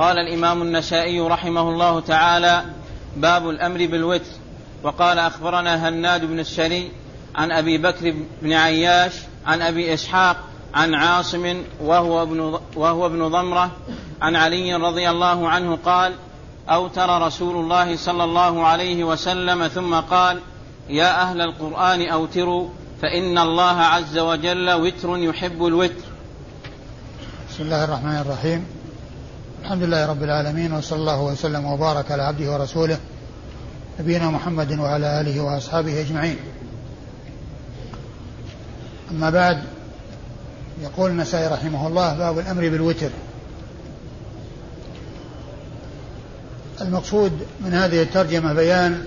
قال الإمام النسائي رحمه الله تعالى باب الأمر بالوتر. وقال أخبرنا هناد بن السري عن أبي بكر بن عياش عن أبي إسحاق عن عاصم وهو ابن, وهو ابن ضمرة عن علي رضي الله عنه قال أوتر رسول الله صلى الله عليه وسلم ثم قال يا أهل القرآن أوتروا فإن الله عز وجل وتر يحب الوتر. بسم الله الرحمن الرحيم. الحمد لله رب العالمين وصلى الله وسلم وبارك على عبده ورسوله نبينا محمد وعلى آله وأصحابه أجمعين. أما بعد يقول النسائي رحمه الله باب الأمر بالوتر. المقصود من هذه الترجمة بيان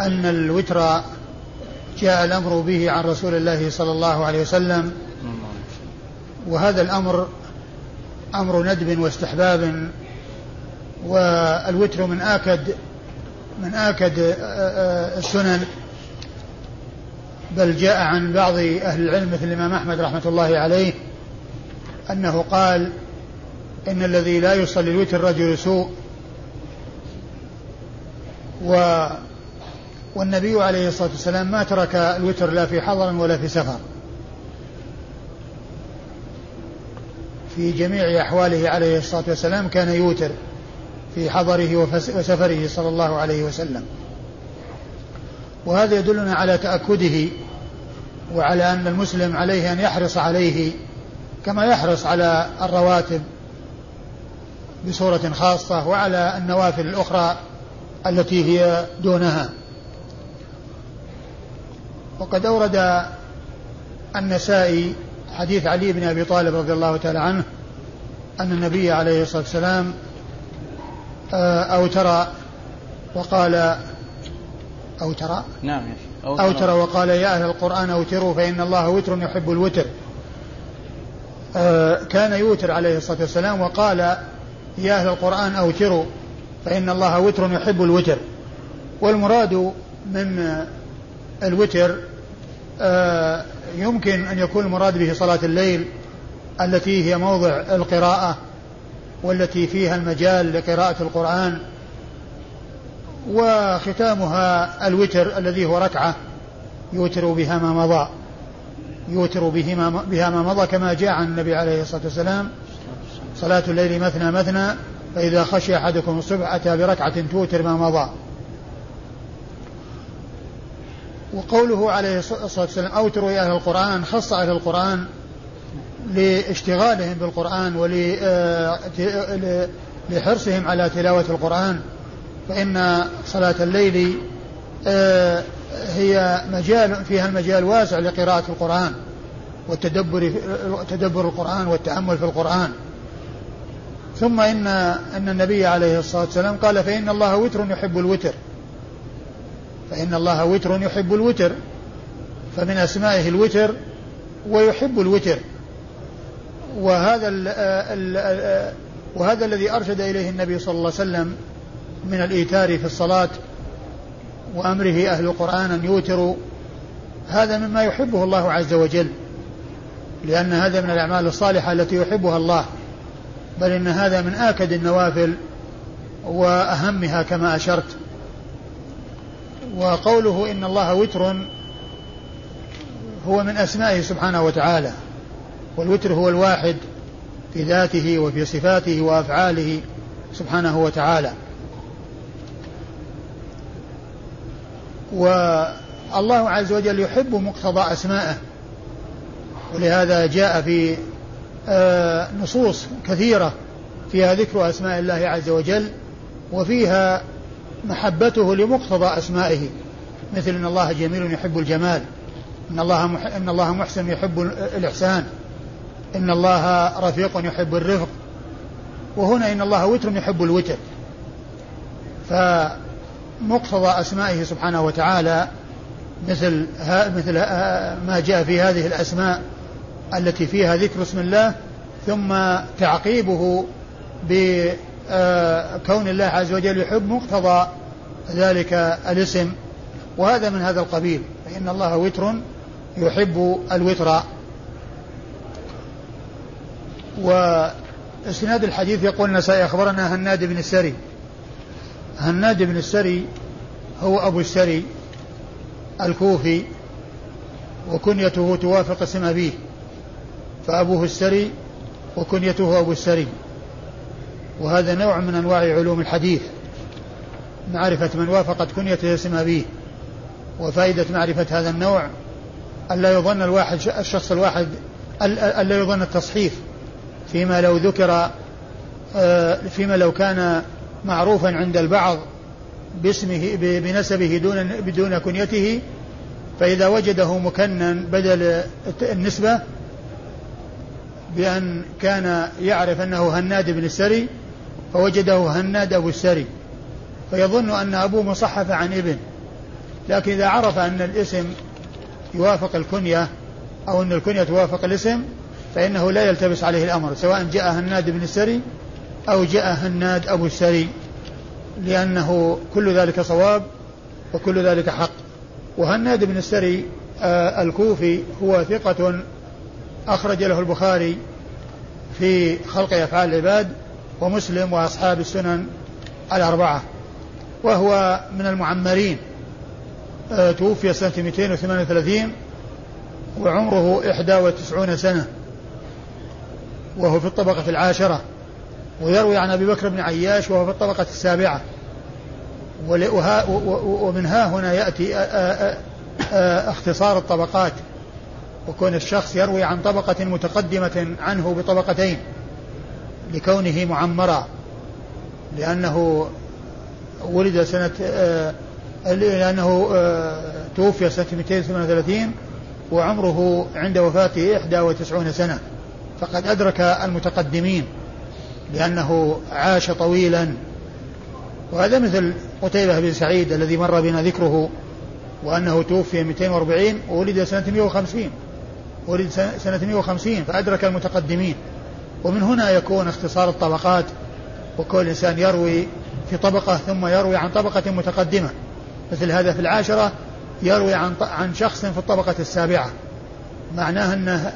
أن الوتر جاء الأمر به عن رسول الله صلى الله عليه وسلم وهذا الأمر أمر ندب واستحباب والوتر من آكد من آكد السنن. بل جاء عن بعض أهل العلم مثل الإمام أحمد رحمة الله عليه أنه قال إن الذي لا يصلي الوتر رجل سوء. و والنبي عليه الصلاة والسلام ما ترك الوتر لا في حضر ولا في سفر. في جميع أحواله عليه الصلاة والسلام كان يوتر في حضره وسفره صلى الله عليه وسلم. وهذا يدلنا على تأكده وعلى أن المسلم عليه أن يحرص عليه كما يحرص على الرواتب بصورة خاصة وعلى النوافل الأخرى التي هي دونها. وقد أورد النسائي حديث علي بن أبي طالب رضي الله تعالى عنه أن النبي عليه الصلاة والسلام آه، أوتر وقال أوتر نعم أوتر, أوتر وقال يا أهل القرآن أوتروا فإن الله وتر يحب الوتر. آه، كان يوتر عليه الصلاة والسلام وقال يا أهل القرآن أوتروا فإن الله وتر يحب الوتر. والمراد من الوتر آه، يمكن أن يكون المراد به صلاة الليل التي هي موضع القراءة والتي فيها المجال لقراءة القرآن وختامها الوتر الذي هو ركعة. يوتر بها ما مضى. يوتر بها ما مضى كما جاء عن النبي عليه الصلاة والسلام. صلاة الليل مثنى مثنى فإذا خشي أحدكم الصبح أتى بركعة توتر ما مضى. وقوله عليه الصلاة والسلام أوتروا يا أهل القرآن خص أهل القرآن لاشتغالهم بالقرآن ولحرصهم على تلاوة القرآن فإن صلاة الليل آه، هي مجال فيها المجال واسع لقراءة القرآن والتدبر تدبر القرآن والتأمل في القرآن. ثم إن أن النبي عليه الصلاة والسلام قال فإن الله وتر يحب الوتر. فإن الله وتر يحب الوتر فمن أسمائه الوتر ويحب الوتر. وهذا ال ال وهذا الذي أرشد إليه النبي صلى الله عليه وسلم من الإيتار في الصلاة وأمره أهل القرآن أن يوتروا هذا مما يحبه الله عز وجل لأن هذا من الأعمال الصالحة التي يحبها الله. بل إن هذا من آكد النوافل وأهمها كما أشرت. وقوله إن الله وتر هو من أسمائه سبحانه وتعالى والوتر هو الواحد في ذاته وفي صفاته وأفعاله سبحانه وتعالى. والله عز وجل يحب مقتضى أسمائه ولهذا جاء في آه، نصوص كثيرة فيها ذكر أسماء الله عز وجل وفيها محبته لمقتضى أسمائه مثل إن الله جميل يحب الجمال إن الله مح... إن الله محسن يحب الإحسان إن الله رفيق يحب الرفق وهنا إن الله وتر يحب الوتر. فمقتضى أسمائه سبحانه وتعالى مثل ها مثل ما جاء في هذه الأسماء التي فيها ذكر اسم الله ثم تعقيبه بكون الله عز وجل يحب مقتضى ذلك الاسم. وهذا من هذا القبيل فإن الله وتر يحب الوتر. اسناد الحديث يقول النسائي أخبرنا هناد بن السري. هناد بن السري هو أبو السري الكوفي وكنيته توافق اسم أبيه فأبوه السري وكنيته أبو السري. وهذا نوع من أنواع علوم الحديث. معرفة من وافقت كنيته اسم أبيه وفائدة معرفة هذا النوع ألا يظن الواحد الشخص الواحد ألا يظن التصحيف فيما لو ذكر آه، فيما لو كان معروفا عند البعض باسمه بنسبه دون بدون كنيته فإذا وجده مكنا بدل النسبة بأن كان يعرف أنه هناد بن السري فوجده هناد أبو السري فيظن أن أبوه مصحف عن ابن لكن إذا عرف أن الاسم يوافق الكنية أو أن الكنية توافق الاسم فإنه لا يلتبس عليه الأمر سواء جاء هناد بن السري أو جاء هناد أبو السري لأنه كل ذلك صواب وكل ذلك حق. وهناد بن السري آه الكوفي هو ثقة أخرج له البخاري في خلق أفعال العباد ومسلم وأصحاب السنن الأربعة وهو من المعمرين. آه، توفي سنة 238 وعمره 91 سنة وهو في الطبقة العاشرة. ويروي عن أبي بكر بن عياش وهو في الطبقة السابعة. ومن ها هنا يأتي آه، آه، اختصار الطبقات. وكون الشخص يروي عن طبقة متقدمة عنه بطبقتين. لكونه معمرا لأنه ولد سنة آه، لأنه آه، توفي سنة 238 وعمره عند وفاته 91 سنة. فقد أدرك المتقدمين لأنه عاش طويلا. وهذا مثل قتيبة بن سعيد الذي مر بنا ذكره وأنه توفي 240 وولد سنة 150 ولد سنة 150 فأدرك المتقدمين. ومن هنا يكون اختصار الطبقات وكل إنسان يروي في طبقة ثم يروي عن طبقة متقدمة. مثل هذا في العاشرة يروي عن عن شخص في الطبقة السابعة. معناه أنه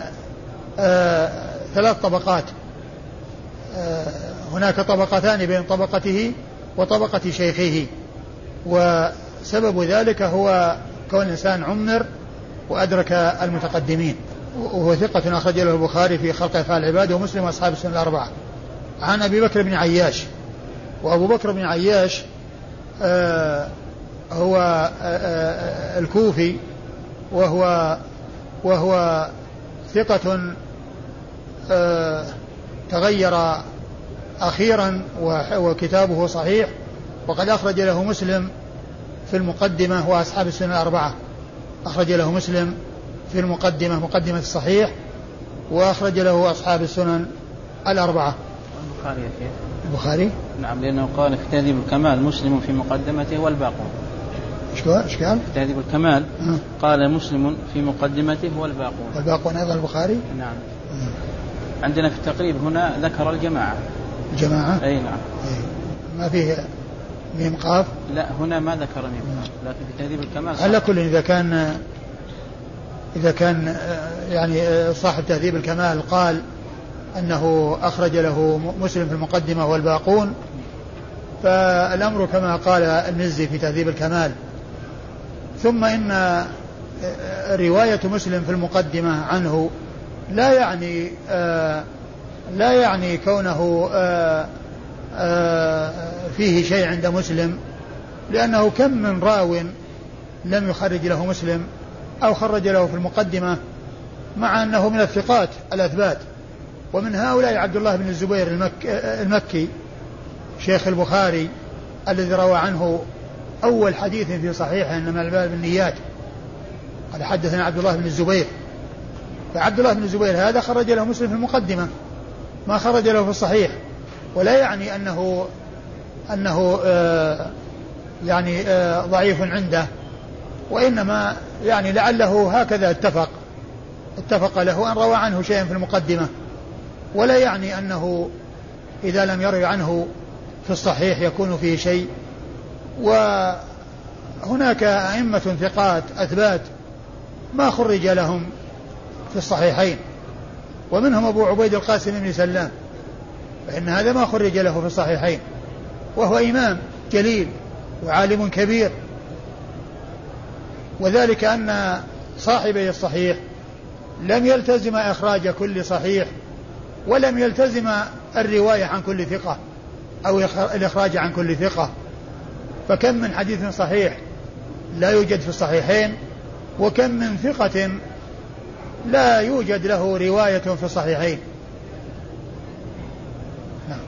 آه ثلاث طبقات. آه هناك طبقتان بين طبقته وطبقة شيخه. وسبب ذلك هو كون الإنسان عمر وأدرك المتقدمين. وهو ثقة أخرج له البخاري في خلق أفعال العباد ومسلم وأصحاب السنة الأربعة. عن أبي بكر بن عياش. وأبو بكر بن عياش آه هو آه آه الكوفي وهو وهو ثقة آه تغير أخيرا وكتابه صحيح. وقد أخرج له مسلم في المقدمة وأصحاب السنة الأربعة. أخرج له مسلم في المقدمة مقدمة الصحيح وأخرج له أصحاب السنن الأربعة البخاري كيف؟ البخاري؟ نعم لأنه قال في تهذيب الكمال مسلم في مقدمته والباقون إيش قال؟ تهذيب الكمال أه. قال مسلم في مقدمته والباقون والباقون أيضا البخاري؟ نعم أه. عندنا في التقريب هنا ذكر الجماعة الجماعة؟ أي نعم أي. ما فيه ميم قاف؟ لا هنا ما ذكر ميم قاف لكن في تهذيب الكمال على كل إذا كان إذا كان آه، يعني آه، صاحب تهذيب الكمال قال أنه أخرج له مسلم في المقدمة والباقون فالأمر كما قال المزي في تهذيب الكمال. ثم إن آه، رواية مسلم في المقدمة عنه لا يعني لا يعني كونه فيه شيء عند مسلم لأنه كم من راو لم يخرج له مسلم أو خرج له في المقدمة مع أنه من الثقات الأثبات. ومن هؤلاء عبد الله بن الزبير المك المكي شيخ البخاري الذي روى عنه أول حديث في صحيحه إنما الأعمال بالنيات قال حدثنا عبد الله بن الزبير. فعبد الله بن الزبير هذا خرج له مسلم في المقدمة ما خرج له في الصحيح. ولا يعني أنه أنه آه يعني آه ضعيف عنده وإنما يعني لعله هكذا اتفق. اتفق له أن روى عنه شيئا في المقدمة. ولا يعني أنه إذا لم يروي عنه في الصحيح يكون فيه شيء. وهناك أئمة ثقات أثبات ما خرج لهم في الصحيحين. ومنهم أبو عبيد القاسم بن سلام فإن هذا ما خرج له في الصحيحين. وهو إمام جليل وعالم كبير. وذلك أن صاحبي الصحيح لم يلتزم إخراج كل صحيح ولم يلتزم الرواية عن كل ثقة أو الإخراج عن كل ثقة. فكم من حديث صحيح لا يوجد في الصحيحين وكم من ثقة لا يوجد له رواية في الصحيحين. نعم.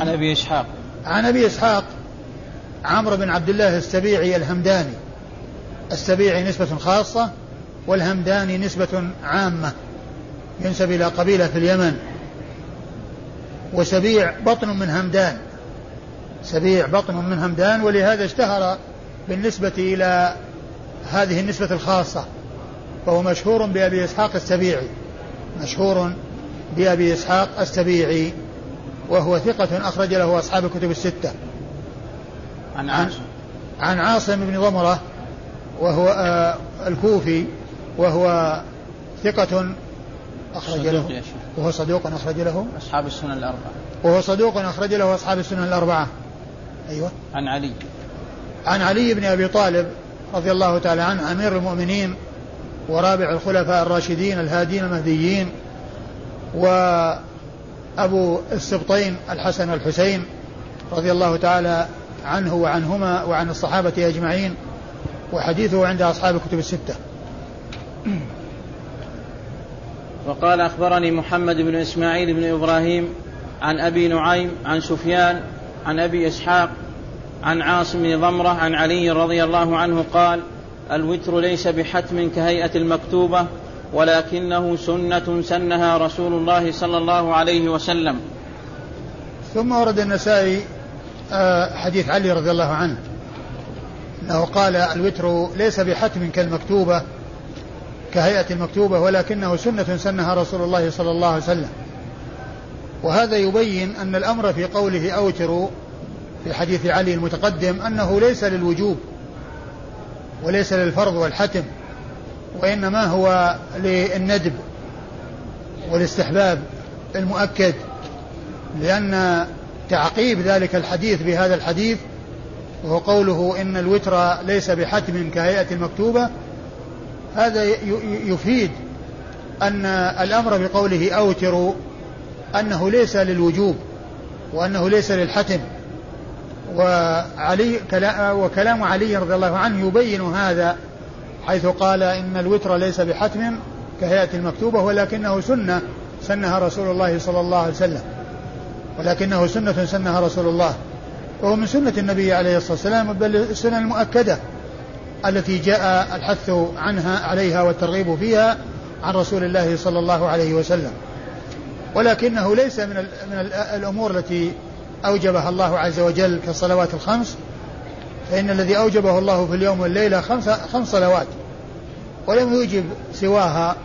عن أبي إسحاق. عن أبي إسحاق. عمرو بن عبد الله السبيعي الهمداني. السبيعي نسبة خاصة والهمداني نسبة عامة ينسب إلى قبيلة في اليمن. وسبيع بطن من همدان. سبيع بطن من همدان ولهذا اشتهر بالنسبة إلى هذه النسبة الخاصة. فهو مشهور بأبي إسحاق السبيعي. مشهور بأبي إسحاق السبيعي وهو ثقة أخرج له أصحاب الكتب الستة. عن عاصم. عن عاصم بن ضمرة وهو آه الكوفي وهو ثقة أخرج له. وهو صدوق أخرج له. أصحاب السنن الأربعة. وهو صدوق أخرج له أصحاب السنن الأربعة. أيوة. عن علي. عن علي بن أبي طالب رضي الله تعالى عنه أمير المؤمنين ورابع الخلفاء الراشدين الهادين المهديين وأبو السبطين الحسن والحسين رضي الله تعالى عنه وعنهما وعن الصحابة أجمعين وحديثه عند أصحاب الكتب الستة. وقال أخبرني محمد بن إسماعيل بن إبراهيم عن أبي نعيم عن سفيان عن أبي إسحاق عن عاصم بن ضمرة عن علي رضي الله عنه قال الوتر ليس بحتم كهيئة المكتوبة ولكنه سنة سنها رسول الله صلى الله عليه وسلم. ثم ورد النسائي حديث علي رضي الله عنه أنه قال الوتر ليس بحتم كالمكتوبة كهيئة المكتوبة ولكنه سنة سنها رسول الله صلى الله عليه وسلم. وهذا يبين أن الأمر في قوله أوتروا في حديث علي المتقدم أنه ليس للوجوب وليس للفرض والحتم وإنما هو للندب والاستحباب المؤكد لأن تعقيب ذلك الحديث بهذا الحديث وهو قوله إن الوتر ليس بحتم كهيئة المكتوبة هذا يفيد أن الأمر بقوله أوتروا أنه ليس للوجوب وأنه ليس للحتم. وعلي وكلام علي رضي الله عنه يبين هذا حيث قال إن الوتر ليس بحتم كهيئة المكتوبة ولكنه سنة سنها رسول الله صلى الله عليه وسلم. ولكنه سنة سنها رسول الله. وهو من سنة النبي عليه الصلاة والسلام بل السنن المؤكدة التي جاء الحث عنها عليها والترغيب فيها عن رسول الله صلى الله عليه وسلم. ولكنه ليس من من الأمور التي أوجبها الله عز وجل كالصلوات الخمس. فإن الذي أوجبه الله في اليوم والليلة خمس خمس صلوات. ولم يوجب سواها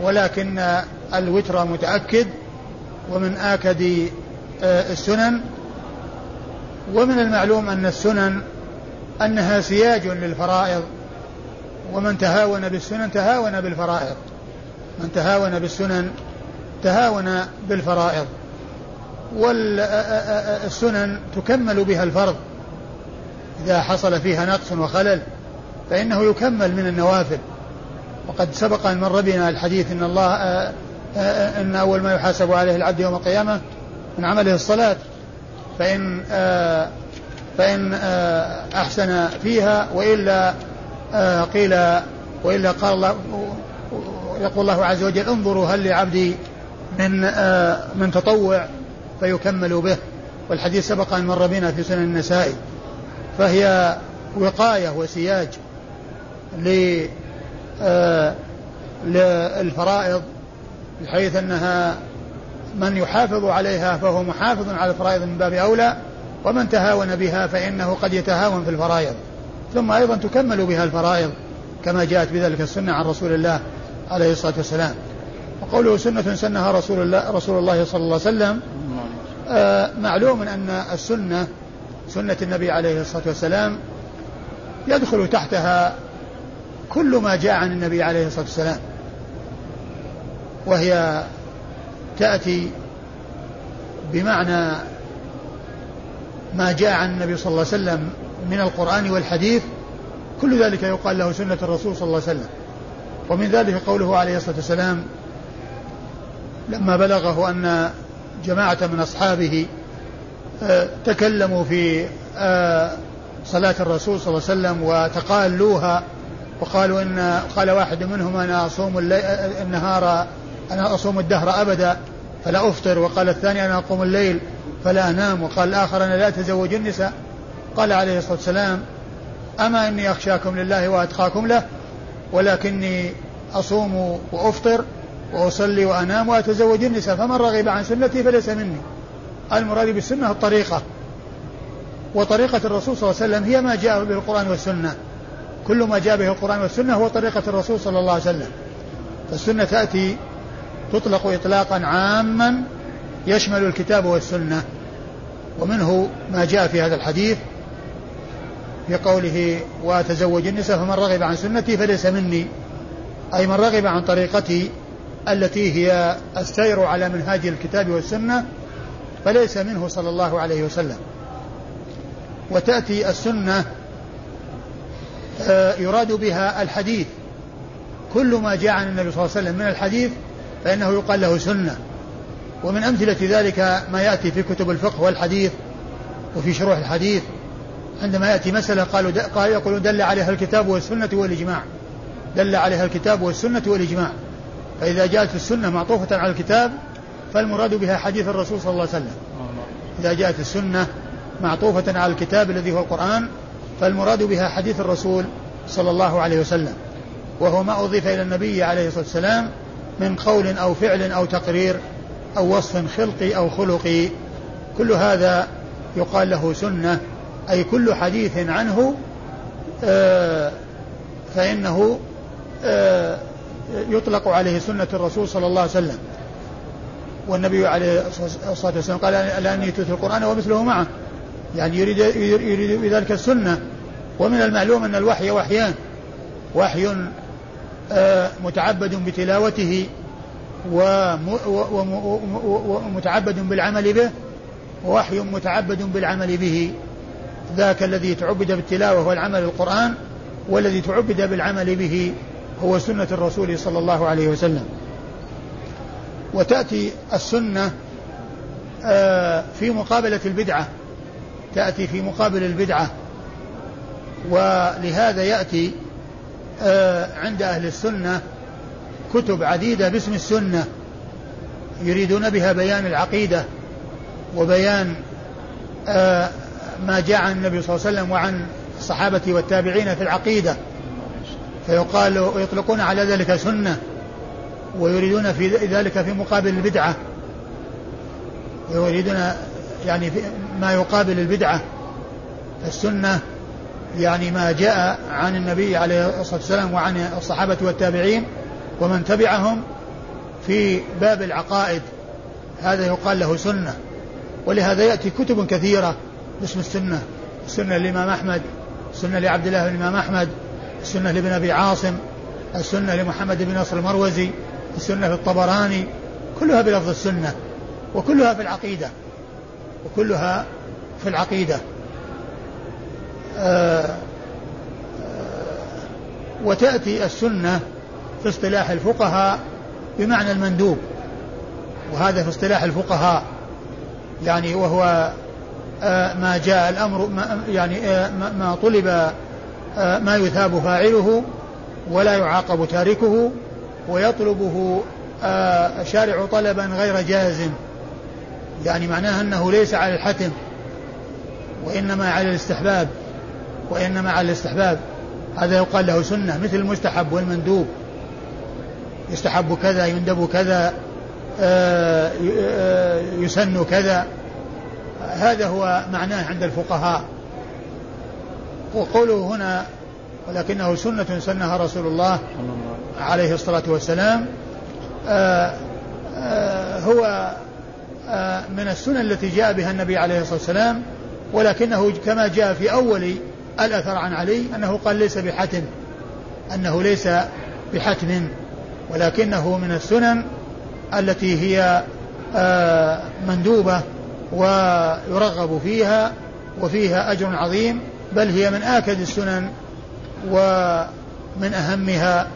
ولكن الوتر متأكد. ومن آه، السنن. ومن المعلوم أن السنن أنها سياج للفرائض. ومن تهاون بالسنن تهاون بالفرائض. من تهاون بالسنن تهاون بالفرائض. والسنن تكمل بها الفرض. إذا حصل فيها نقص وخلل فإنه يكمل من النوافل. وقد سبق أن مر بنا الحديث أن الله أن أول ما يحاسب عليه العبد يوم القيامة من عمله الصلاة فإن فإن أحسن فيها وإلا قيل وإلا قال الله يقول الله عز وجل انظروا هل لعبدي من آه، من تطوع فيكمل به. والحديث سبق أن مر بنا في سنن النسائي فهي وقاية وسياج آه، للفرائض بحيث أنها من يحافظ عليها فهو محافظ على الفرائض من باب أولى ومن تهاون بها فإنه قد يتهاون في الفرائض. ثم أيضا تكمل بها الفرائض كما جاءت بذلك السنة عن رسول الله عليه الصلاة والسلام. وقوله سنة سنها رسول الله رسول الله صلى الله عليه وسلم آه معلوم أن السنة سنة النبي عليه الصلاة والسلام يدخل تحتها كل ما جاء عن النبي عليه الصلاة والسلام وهي تأتي بمعنى ما جاء عن النبي صلى الله عليه وسلم من القرآن والحديث كل ذلك يقال له سنة الرسول صلى الله عليه وسلم. ومن ذلك قوله عليه الصلاة والسلام لما بلغه أن جماعة من أصحابه آه، تكلموا في آه، صلاة الرسول صلى الله عليه وسلم وتقالوها وقالوا إن قال واحد منهم أنا أصوم النهار أنا أصوم الدهر أبدا فلا أفطر. وقال الثاني أنا أقوم الليل فلا أنام. وقال الآخر أنا لا أتزوج النساء. قال عليه الصلاة والسلام أما إني أخشاكم لله وأتقاكم له ولكني أصوم وأفطر وأصلي وأنام وأتزوج النساء فمن رغب عن سنتي فليس مني. المراد بالسنة الطريقة. وطريقة الرسول صلى الله عليه وسلم هي ما جاء به القرآن والسنة. كل ما جاء به القرآن والسنة هو طريقة الرسول صلى الله عليه وسلم. فالسنة تأتي تطلق إطلاقا عاما يشمل الكتاب والسنة. ومنه ما جاء في هذا الحديث في قوله وتزوج النساء فمن رغب عن سنتي فليس مني. أي من رغب عن طريقتي التي هي السير على منهاج الكتاب والسنة فليس منه صلى الله عليه وسلم. وتأتي السنة آه، يراد بها الحديث. كل ما جاء عن النبي صلى الله عليه وسلم من الحديث فإنه يقال له سنة. ومن أمثلة ذلك ما يأتي في كتب الفقه والحديث وفي شروح الحديث. عندما يأتي مسألة قالوا قال يقولون دل عليها الكتاب والسنة والإجماع. دل عليها الكتاب والسنة والإجماع. فإذا جاءت السنة معطوفة على الكتاب فالمراد بها حديث الرسول صلى الله عليه وسلم. إذا جاءت السنة معطوفة على الكتاب الذي هو القرآن فالمراد بها حديث الرسول صلى الله عليه وسلم. وهو ما أضيف إلى النبي عليه الصلاة والسلام من قول أو فعل أو تقرير أو وصف خلقي أو خلقي. كل هذا يقال له سنة. أي كل حديث عنه آه، فإنه آه، يطلق عليه سنة الرسول صلى الله عليه وسلم. والنبي عليه الصلاة والسلام قال لأني تؤتي القرآن ومثله معه. يعني يريد, يريد بذلك السنة. ومن المعلوم أن الوحي وحيان. وحي متعبد بتلاوته ومتعبد بالعمل به ووحي متعبد بالعمل به. ذاك الذي تعبد بالتلاوة والعمل القرآن والذي تعبد بالعمل به هو سنة الرسول صلى الله عليه وسلم. وتأتي السنة آه، في مقابلة البدعة. تأتي في مقابل البدعة. ولهذا يأتي عند أهل السنة كتب عديدة باسم السنة يريدون بها بيان العقيدة وبيان آه، ما جاء عن النبي صلى الله عليه وسلم وعن الصحابة والتابعين في العقيدة. فيقال ويطلقون على ذلك سنة ويريدون في ذلك في مقابل البدعة. ويريدون يعني ما يقابل البدعة. السنة يعني ما جاء عن النبي عليه الصلاة والسلام وعن الصحابة والتابعين ومن تبعهم في باب العقائد. هذا يقال له سنة. ولهذا يأتي كتب كثيرة باسم السنة. السنة للإمام أحمد السنة لعبد الله بن الإمام أحمد السنة لابن أبي عاصم السنة لمحمد بن نصر المروزي السنة للطبراني. كلها بلفظ السنة وكلها في العقيدة وكلها في آه، وتأتي السنة في اصطلاح الفقهاء بمعنى المندوب. وهذا في اصطلاح الفقهاء يعني وهو آه، ما جاء الأمر يعني ما طلب ما يثاب فاعله ولا يعاقب تاركه ويطلبه الشارع طلبا غير جازم يعني معناها أنه ليس على الحتم وإنما على الاستحباب. وإنما على الاستحباب. هذا يقال له سنة مثل المستحب والمندوب. يستحب كذا يندب كذا آه، آه، يسن كذا. هذا هو معناه عند الفقهاء. وقوله هنا ولكنه سنة سنها رسول الله عليه الصلاة والسلام آه، هو من السنن التي جاء بها النبي عليه الصلاة والسلام ولكنه كما جاء في أول الأثر عن علي أنه قال ليس بحتم أنه ليس بحتم ولكنه من السنن التي هي آه، مندوبة ويرغب فيها وفيها أجر عظيم بل هي من آكد السنن ومن أهمها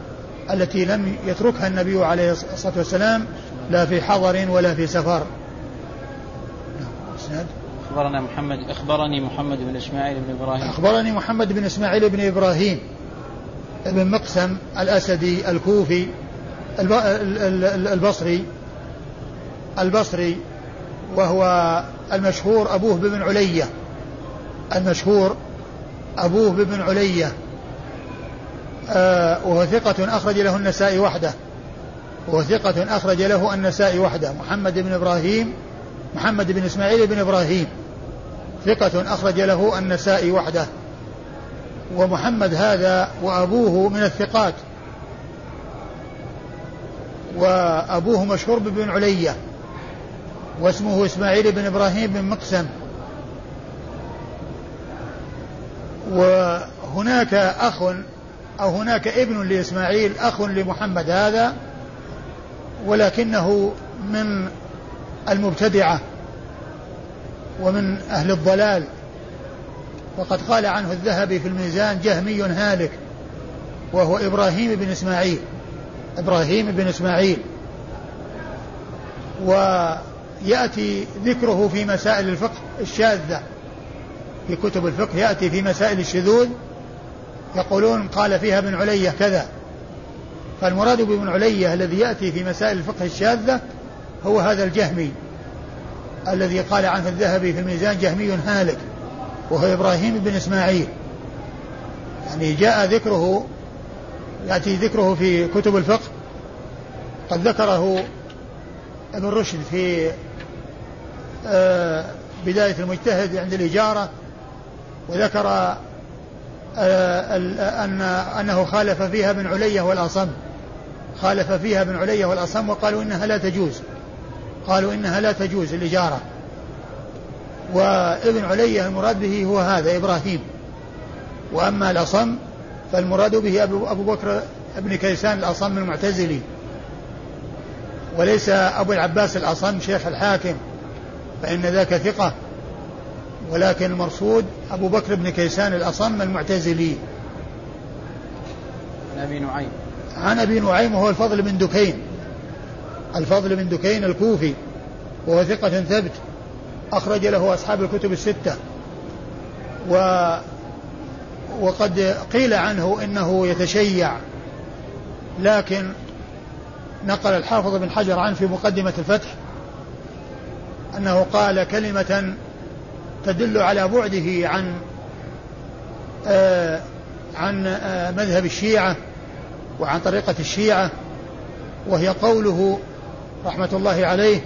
التي لم يتركها النبي عليه الصلاة والسلام لا في حضر ولا في سفر. أخبرنا محمد أخبرني محمد بن إسماعيل بن إبراهيم. أخبرني محمد بن إسماعيل بن إبراهيم بن مقسم الأسدي الكوفي البصري البصري وهو المشهور أبوه بن علية. المشهور أبوه بن علية. آه وهو ثقة أخرج له النسائي وحده. وهو ثقة أخرج له النسائي وحده. محمد بن إبراهيم محمد بن إسماعيل بن إبراهيم. ثقة أخرج له النسائي وحده. ومحمد هذا وأبوه من الثقات. وأبوه مشهور بن علية. واسمه إسماعيل بن إبراهيم بن مقسم. وهناك أخ أو هناك ابن لإسماعيل أخ لمحمد هذا ولكنه من المبتدعة. ومن أهل الضلال. وقد قال عنه الذهبي في الميزان جهمي هالك وهو إبراهيم بن إسماعيل. إبراهيم بن إسماعيل. ويأتي ذكره في مسائل الفقه الشاذة. في كتب الفقه يأتي في مسائل الشذوذ. يقولون قال فيها ابن علية كذا. فالمراد بابن علية الذي يأتي في مسائل الفقه الشاذة هو هذا الجهمي. الذي قال عنه الذهبي في الميزان جهمي هالك وهو إبراهيم بن إسماعيل. يعني جاء ذكره يأتي ذكره في كتب الفقه قد ذكره ابن رشد في آه، بداية المجتهد عند الإجارة وذكر آه، أن أنه خالف فيها ابن علية والأصم. خالف فيها ابن علية والأصم وقالوا إنها لا تجوز. قالوا إنها لا تجوز الإجارة. وابن علية المراد به هو هذا إبراهيم. وأما الأصم فالمراد به أبو بكر ابن كيسان الأصم المعتزلي. وليس أبو العباس الأصم شيخ الحاكم فإن ذاك ثقة. ولكن المرصود أبو بكر بن كيسان الأصم المعتزلي. عن أبي نعيم. عن أبي نعيم وهو الفضل بن دكين. الفضل بن دكين الكوفي وهو ثقة ثبت أخرج له أصحاب الكتب الستة. و وقد قيل عنه إنه يتشيع لكن نقل الحافظ بن حجر عنه في مقدمة الفتح أنه قال كلمة تدل على بعده عن آه عن آه مذهب الشيعة وعن طريقة الشيعة وهي قوله رحمة الله عليه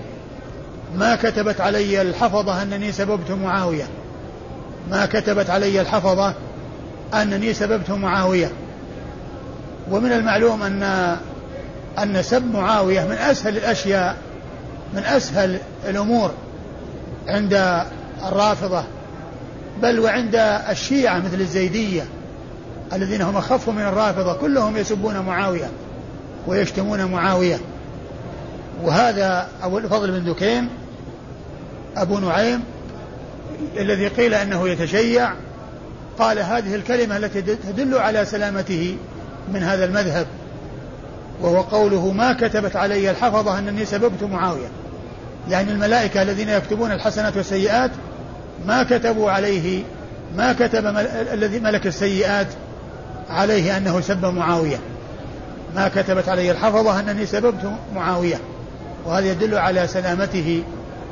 ما كتبت علي الحفظة أنني سببت معاوية. ما كتبت علي الحفظة أنني سببت معاوية. ومن المعلوم أن أن سب معاوية من أسهل الأشياء من أسهل الأمور عند الرافضة بل وعند الشيعة مثل الزيدية الذين هم أخف من الرافضة كلهم يسبون معاوية ويشتمون معاوية. وهذا أبو الفضل بن دكين أبو نعيم الذي قيل أنه يتشيع قال هذه الكلمة التي تدل على سلامته من هذا المذهب وهو قوله ما كتبت علي الحفظة أنني سببت معاوية. يعني الملائكة الذين يكتبون الحسنات والسيئات ما كتبوا عليه ما كتب الذي ملك السيئات عليه أنه سب معاوية. ما كتبت علي الحفظة أنني سببت معاوية. وهذا يدل على سلامته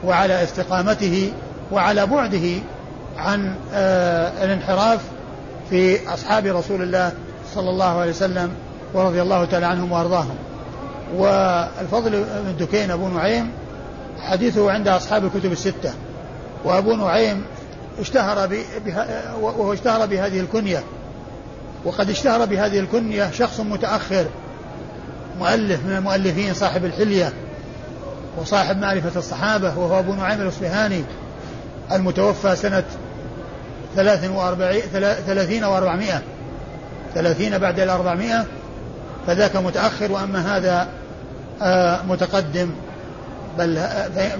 وعلى استقامته وعلى بعده عن آه الانحراف في أصحاب رسول الله صلى الله عليه وسلم ورضي الله تعالى عنهم وأرضاهم. والفضل بن دكين أبو نعيم حديثه عند أصحاب الكتب الستة. وأبو نعيم اشتهر وهو اشتهر بهذه الكنية. وقد اشتهر بهذه الكنية شخص متأخر مؤلف من المؤلفين صاحب الحلية. وصاحب معرفة الصحابة وهو أبو نعيم الأصفهاني المتوفى سنة ثلاث وأربعين ثلاثين وأربعمائة. ثلاثين بعد الأربعمائة فذاك متأخر وأما هذا آه، متقدم. بل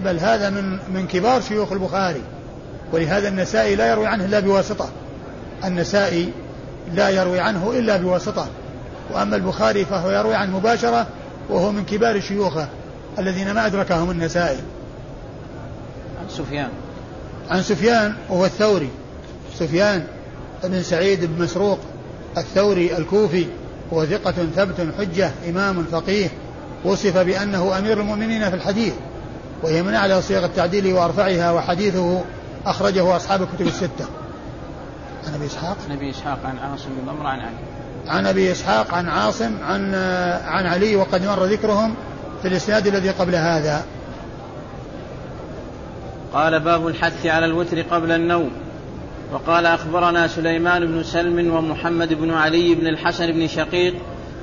بل هذا من من كبار شيوخ البخاري. ولهذا النسائي لا يروي عنه إلا بواسطة. النسائي لا يروي عنه إلا بواسطة. وأما البخاري فهو يروي عنه مباشرة وهو من كبار شيوخه. الذين ما أدركهم النسائي. عن سفيان. عن سفيان وهو الثوري. سفيان بن سعيد بن مسروق الثوري الكوفي هو ثقة ثبت حجة إمام فقيه وصف بأنه أمير المؤمنين في الحديث وهي من أعلى صيغ التعديل وأرفعها وحديثه أخرجه أصحاب الكتب الستة. عن أبي إسحاق؟ عن أبي إسحاق عن عاصم بن ضمر عن علي. عن أبي إسحاق عن عاصم عن عن علي وقد مر ذكرهم. في الإسناد الذي قبل هذا. قال باب الحث على الوتر قبل النوم. وقال أخبرنا سليمان بن سلم ومحمد بن علي بن الحسن بن شقيق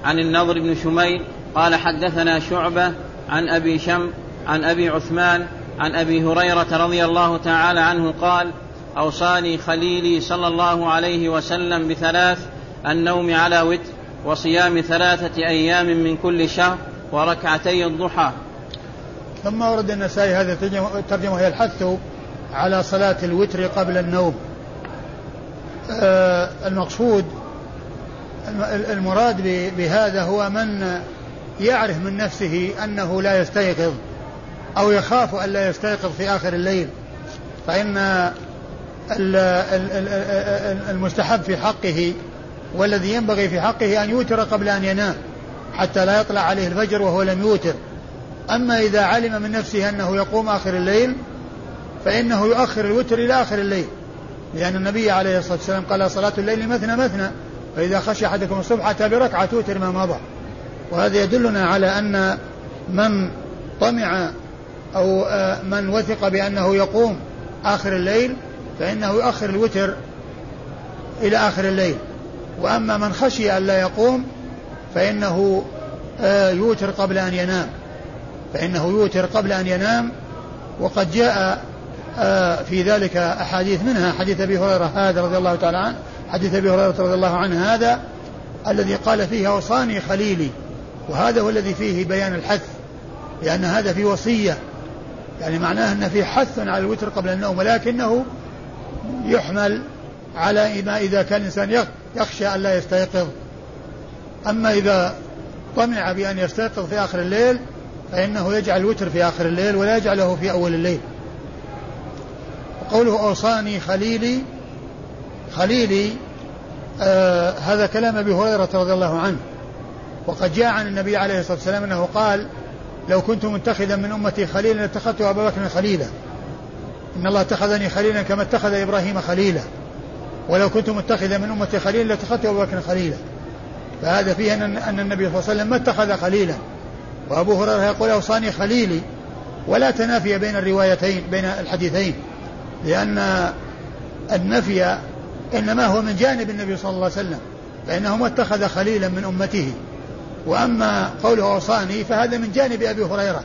عن النضر بن شميل. قال حدثنا شعبة عن أبي شم عن أبي عثمان عن أبي هريرة رضي الله تعالى عنه قال أوصاني خليلي صلى الله عليه وسلم بثلاث النوم على وتر وصيام ثلاثة أيام من كل شهر وركعتي الضحى. ثم ورد النسائي هذا الترجمة هي الحث على صلاة الوتر قبل النوم. آه، المقصود المراد بهذا هو من يعرف من نفسه أنه لا يستيقظ أو يخاف أن لا يستيقظ في آخر الليل. فإن المستحب في حقه والذي ينبغي في حقه أن يوتر قبل أن ينام. حتى لا يطلع عليه الفجر وهو لم يوتر. أما إذا علم من نفسه أنه يقوم آخر الليل فإنه يؤخر الوتر إلى آخر الليل. لأن النبي عليه الصلاة والسلام قال صلاة الليل مثنى مثنى فإذا خشي أحدكم الصبح أتى بركعة توتر ما مضى. وهذا يدلنا على أن من طمع أو آه، من وثق بأنه يقوم آخر الليل فإنه يؤخر الوتر إلى آخر الليل. وأما من خشي أن لا يقوم فإنه آه، يوتر قبل أن ينام. فإنه يوتر قبل أن ينام وقد جاء آه، في ذلك أحاديث منها. حديث أبي هريرة هذا رضي الله تعالى عنه حديث أبي هريرة رضي الله عنه هذا الذي قال فيه أوصاني خليلي. وهذا هو الذي فيه بيان الحث لأن هذا في وصية. يعني معناه أن في حث على الوتر قبل النوم ولكنه يحمل على ما إذا كان الإنسان يخشى أن لا يستيقظ. أما إذا طمع بأن يستيقظ في آخر الليل فإنه يجعل الوتر في آخر الليل ولا يجعله في أول الليل. قوله أوصاني خليلي خليلي آه هذا كلام أبي هريرة رضي الله عنه. وقد جاء عن النبي عليه الصلاة والسلام أنه قال لو كنت متخذا من أمتي خليلا لاتخذت أبا بكر خليلا. إن الله اتخذني خليلا كما اتخذ إبراهيم خليلا. ولو كنت متخذا من أمتي خليلا لاتخذت أبا بكر خليلا. فهذا فيه أن, أن النبي صلى الله عليه وسلم ما اتخذ خليلا. وأبو هريرة يقول أوصاني خليلي. ولا تنافي بين الروايتين بين الحديثين. لأن النفي إنما هو من جانب النبي صلى الله عليه وسلم. فإنه ما اتخذ خليلا من أمته. وأما قوله أوصاني فهذا من جانب أبي هريرة.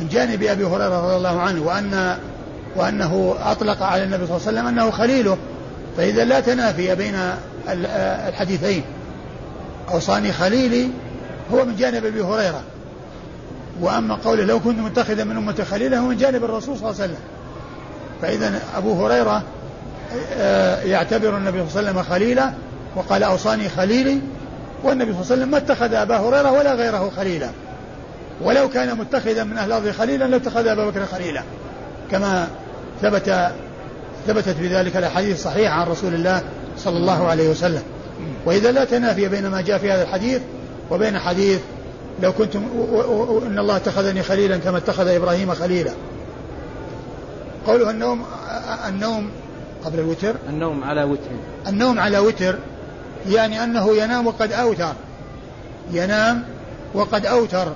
من جانب أبي هريرة رضي الله عنه. وأن وأنه أطلق على النبي صلى الله عليه وسلم أنه خليله. فإذا لا تنافي بين الحديثين. أوصاني خليلي هو من جانب أبي هريرة. وأما قوله لو كنت متخذا من أمتي خليلا هو من جانب الرسول صلى الله عليه وسلم. فإذا أبو هريرة آه، يعتبر النبي صلى الله عليه وسلم خليلا وقال أوصاني خليلي والنبي صلى الله عليه وسلم ما اتخذ أبا هريرة ولا غيره خليلا. ولو كان متخذا من أهل الأرض خليلا لاتخذ أبا بكر خليلا. كما ثبت ثبتت بذلك الأحاديث الصحيحة عن رسول الله صلى الله عليه وسلم. وإذا لا تنافي بين ما جاء في هذا الحديث وبين حديث لو كنت إن الله اتخذني خليلا كما اتخذ إبراهيم خليلا. قوله النوم النوم قبل الوتر. النوم على وتر. النوم على وتر يعني أنه ينام وقد أوتر. ينام وقد أوتر.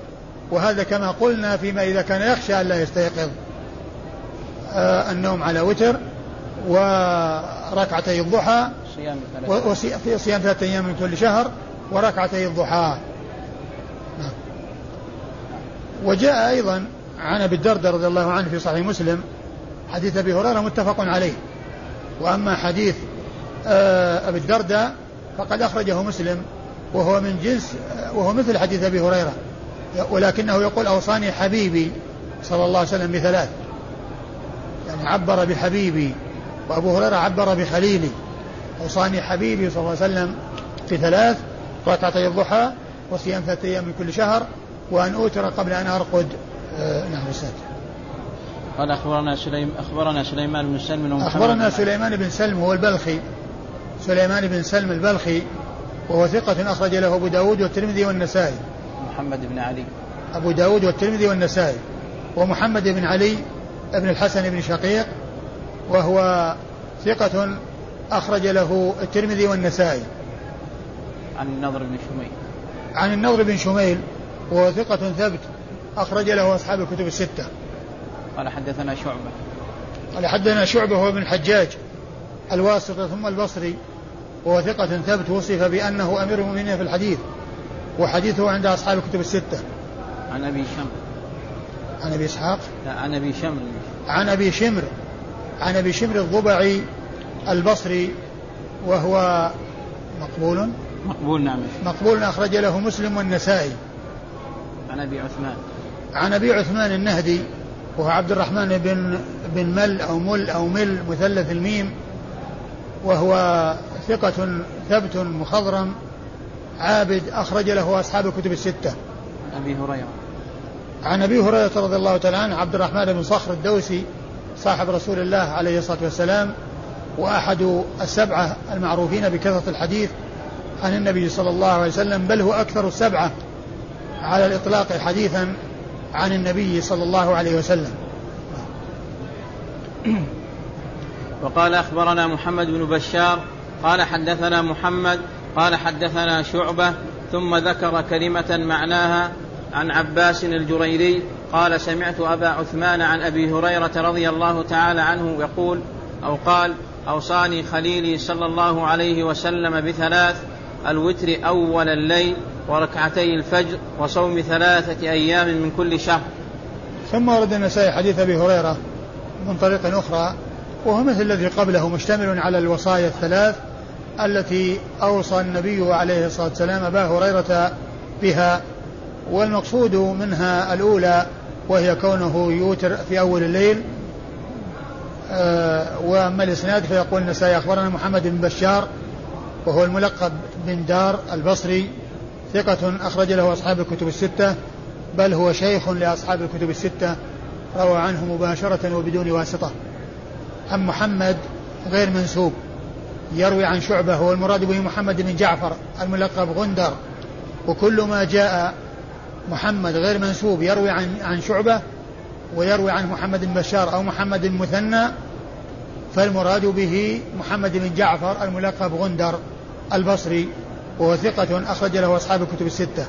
وهذا كما قلنا فيما إذا كان يخشى أن لا يستيقظ. آه النوم على وتر. وركعتي الضحى. صيام صيام ثلاثة أيام من كل شهر وركعتي الضحى. نعم. وجاء أيضا عن أبي الدرداء رضي الله عنه في صحيح مسلم حديث أبي هريرة متفق عليه. وأما حديث آه، أبي الدرداء فقد أخرجه مسلم وهو من جنس وهو مثل حديث أبي هريرة ولكنه يقول أوصاني حبيبي صلى الله عليه وسلم بثلاث. يعني عبر بحبيبي وأبو هريرة عبر بخليلي. أوصاني حبيبي صلى الله عليه وسلم بثلاث ركعتي الضحى وصيام ثلاثة أيام من كل شهر وأن أوتر قبل أن أرقد. آه نعم أستاذ. قال أخبرنا سليم أخبرنا سليمان بن سلم أخبرنا سليمان بن سلم هو البلخي. سليمان بن سلم البلخي وهو ثقة أخرج له أبو داود والترمذي والنسائي. محمد بن علي. أبو داود والترمذي والنسائي. ومحمد بن علي بن الحسن بن شقيق وهو ثقة أخرج له الترمذي والنسائي. عن النضر بن شميل. عن النضر بن شميل وهو ثقة ثبت أخرج له أصحاب الكتب الستة. قال حدثنا شعبة. قال حدثنا شعبة هو ابن الحجاج الواسطة ثم البصري وهو ثقة ثبت وصف بأنه أمير المؤمنين في الحديث وحديثه عند أصحاب الكتب الستة. عن أبي شمر. عن أبي إسحاق. لا عن أبي شمر. عن أبي شمر عن أبي شمر الضبعي البصري وهو مقبول. مقبول نعم. مقبول أخرج له مسلم والنسائي. عن أبي عثمان. عن أبي عثمان النهدي وهو عبد الرحمن بن بن مل أو مل أو مل مثلث الميم وهو ثقة ثبت مخضرم عابد أخرج له أصحاب الكتب الستة. عن أبي هريرة. عن أبي هريرة رضي الله تعالى عنه عبد الرحمن بن صخر الدوسي صاحب رسول الله عليه الصلاة والسلام وأحد السبعة المعروفين بكثرة الحديث عن النبي صلى الله عليه وسلم بل هو أكثر السبعة على الإطلاق حديثا عن النبي صلى الله عليه وسلم. وقال أخبرنا محمد بن بشار قال حدثنا محمد قال حدثنا شعبة ثم ذكر كلمة معناها عن عباس الجريري قال سمعت أبا عثمان عن أبي هريرة رضي الله تعالى عنه يقول أو قال أوصاني خليلي صلى الله عليه وسلم بثلاث الوتر أول الليل وركعتي الفجر وصوم ثلاثة أيام من كل شهر. ثم ورد النسائي حديث أبي هريرة من طريق أخرى وهو مثل الذي قبله مشتمل على الوصايا الثلاث التي أوصى النبي عليه الصلاة والسلام أبا هريرة بها والمقصود منها الأولى وهي كونه يوتر في أول الليل آه وأما الإسناد فيقول النسائي أخبرنا محمد بن بشار وهو الملقب بن دار البصري ثقة أخرج له أصحاب الكتب الستة بل هو شيخ لأصحاب الكتب الستة روى عنه مباشرة وبدون واسطة. عن محمد غير منسوب يروي عن شعبة هو المراد به محمد بن جعفر الملقب غندر وكل ما جاء محمد غير منسوب يروي عن عن شعبة ويروي عن محمد بن بشار أو محمد بن مثنى فالمراد به محمد بن جعفر الملقب غندر البصري وهو ثقة أخرج له أصحاب الكتب الستة.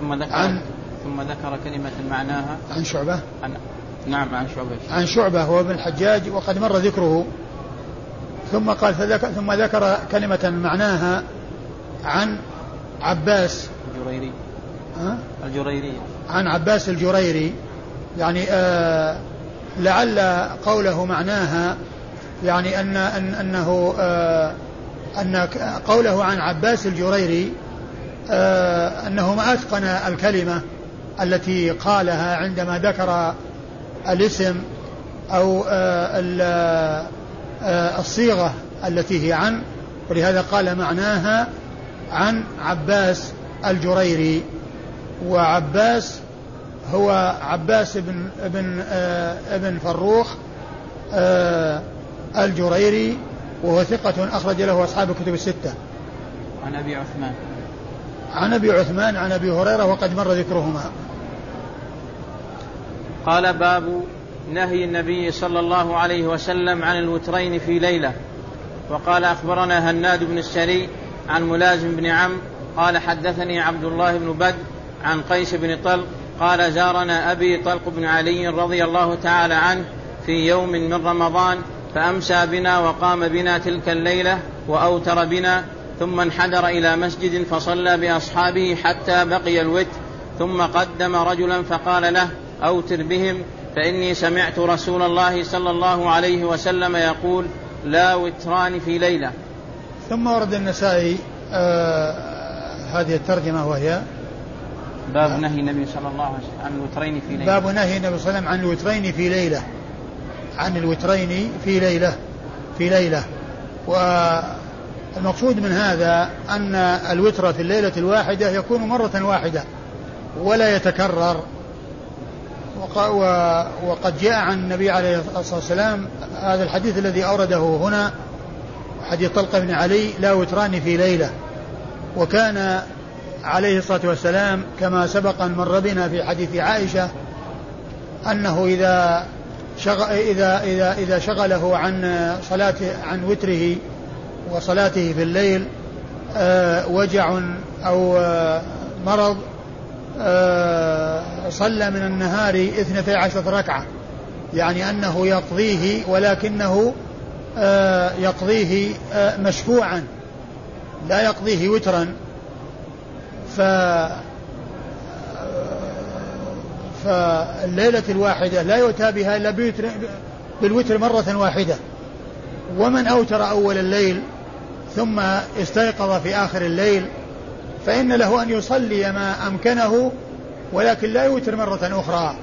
ثم ذكر عن ثم ذكر كلمة معناها. عن شعبة؟ عن نعم عن شعبة. عن شعبة هو ابن الحجاج وقد مر ذكره. ثم قال فذكر ثم ذكر كلمة معناها عن عباس. الجريري. ها؟ الجريري. عن عباس الجريري. يعني آه لعل قوله معناها يعني أن, أن أنه آه أن قوله عن عباس الجريري آه أنه ما أتقن الكلمة التي قالها عندما ذكر الاسم أو آه آه الصيغة التي هي عن ولهذا قال معناها عن عباس الجريري. وعباس هو عباس بن ابن آه ابن فروخ آه الجريري وهو ثقة أخرج له أصحاب الكتب الستة. عن أبي عثمان. عن أبي عثمان عن أبي هريرة وقد مر ذكرهما. قال باب نهي النبي صلى الله عليه وسلم عن الوترين في ليلة وقال أخبرنا هناد بن السري عن ملازم بن عم قال حدثني عبد الله بن بدر عن قيس بن طلق قال زارنا أبي طلق بن علي رضي الله تعالى عنه في يوم من رمضان فأمسى بنا وقام بنا تلك الليلة وأوتر بنا ثم انحدر إلى مسجد فصلى بأصحابه حتى بقي الوتر ثم قدم رجلا فقال له أوتر بهم فإني سمعت رسول الله صلى الله عليه وسلم يقول لا وتران في ليلة. ثم ورد النسائي آه هذه الترجمة وهي باب نهي النبي صلى الله عليه وسلم عن الوترين في ليلة. باب نهي النبي صلى الله عليه وسلم عن الوترين في ليلة. عن الوترين في ليلة. في ليلة. والمقصود من هذا أن الوتر في الليلة الواحدة يكون مرة واحدة ولا يتكرر. وقد جاء عن النبي عليه الصلاة والسلام هذا الحديث الذي أورده هنا حديث طلق بن علي لا وتران في ليلة. وكان عليه الصلاة والسلام كما سبق مر بنا في حديث عائشة أنه إذا شغ... إذا إذا إذا شغله عن صلاة عن وتره وصلاته في الليل آه وجع أو آه مرض آه صلى من النهار اثنتي عشرة ركعة يعني أنه يقضيه ولكنه يقضيه مشفوعا لا يقضيه وترا. ف فالليلة الواحدة لا يؤتى بها إلا بالوتر مرة واحدة. ومن أوتر أول الليل ثم استيقظ في آخر الليل فإن له أن يصلي ما أمكنه ولكن لا يوتر مرة أخرى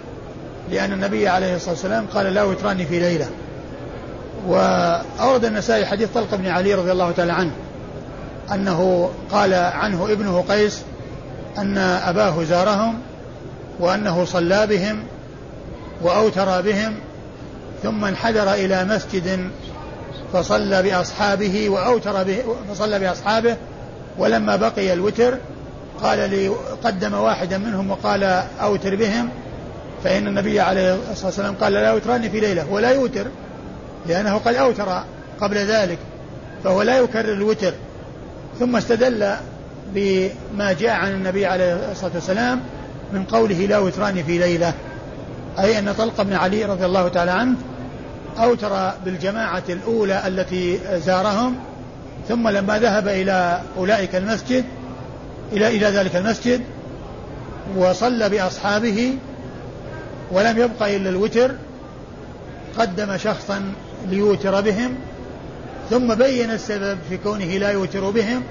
لأن النبي عليه الصلاة والسلام قال لا وتران في ليلة. وأورد النسائي حديث طلق بن علي رضي الله تعالى عنه أنه قال عنه ابنه قيس أن أباه زارهم وأنه صلى بهم وأوتر بهم ثم انحدر إلى مسجد فصلى بأصحابه وأوتر به فصلى بأصحابه ولما بقي الوتر قال لي قدم واحدا منهم وقال أوتر بهم فإن النبي عليه الصلاة والسلام قال لا يوتران في ليلة ولا يوتر لأنه قد أوتر قبل ذلك فهو لا يكرر الوتر ثم استدل بما جاء عن النبي عليه الصلاة والسلام من قوله لا وتران في ليلة أي أن طلق بن علي رضي الله تعالى عنه أوتر بالجماعة الأولى التي زارهم ثم لما ذهب إلى أولئك المسجد إلى إلى ذلك المسجد وصلى بأصحابه ولم يبق إلا الوتر قدم شخصا ليوتر بهم ثم بين السبب في كونه لا يوتر بهم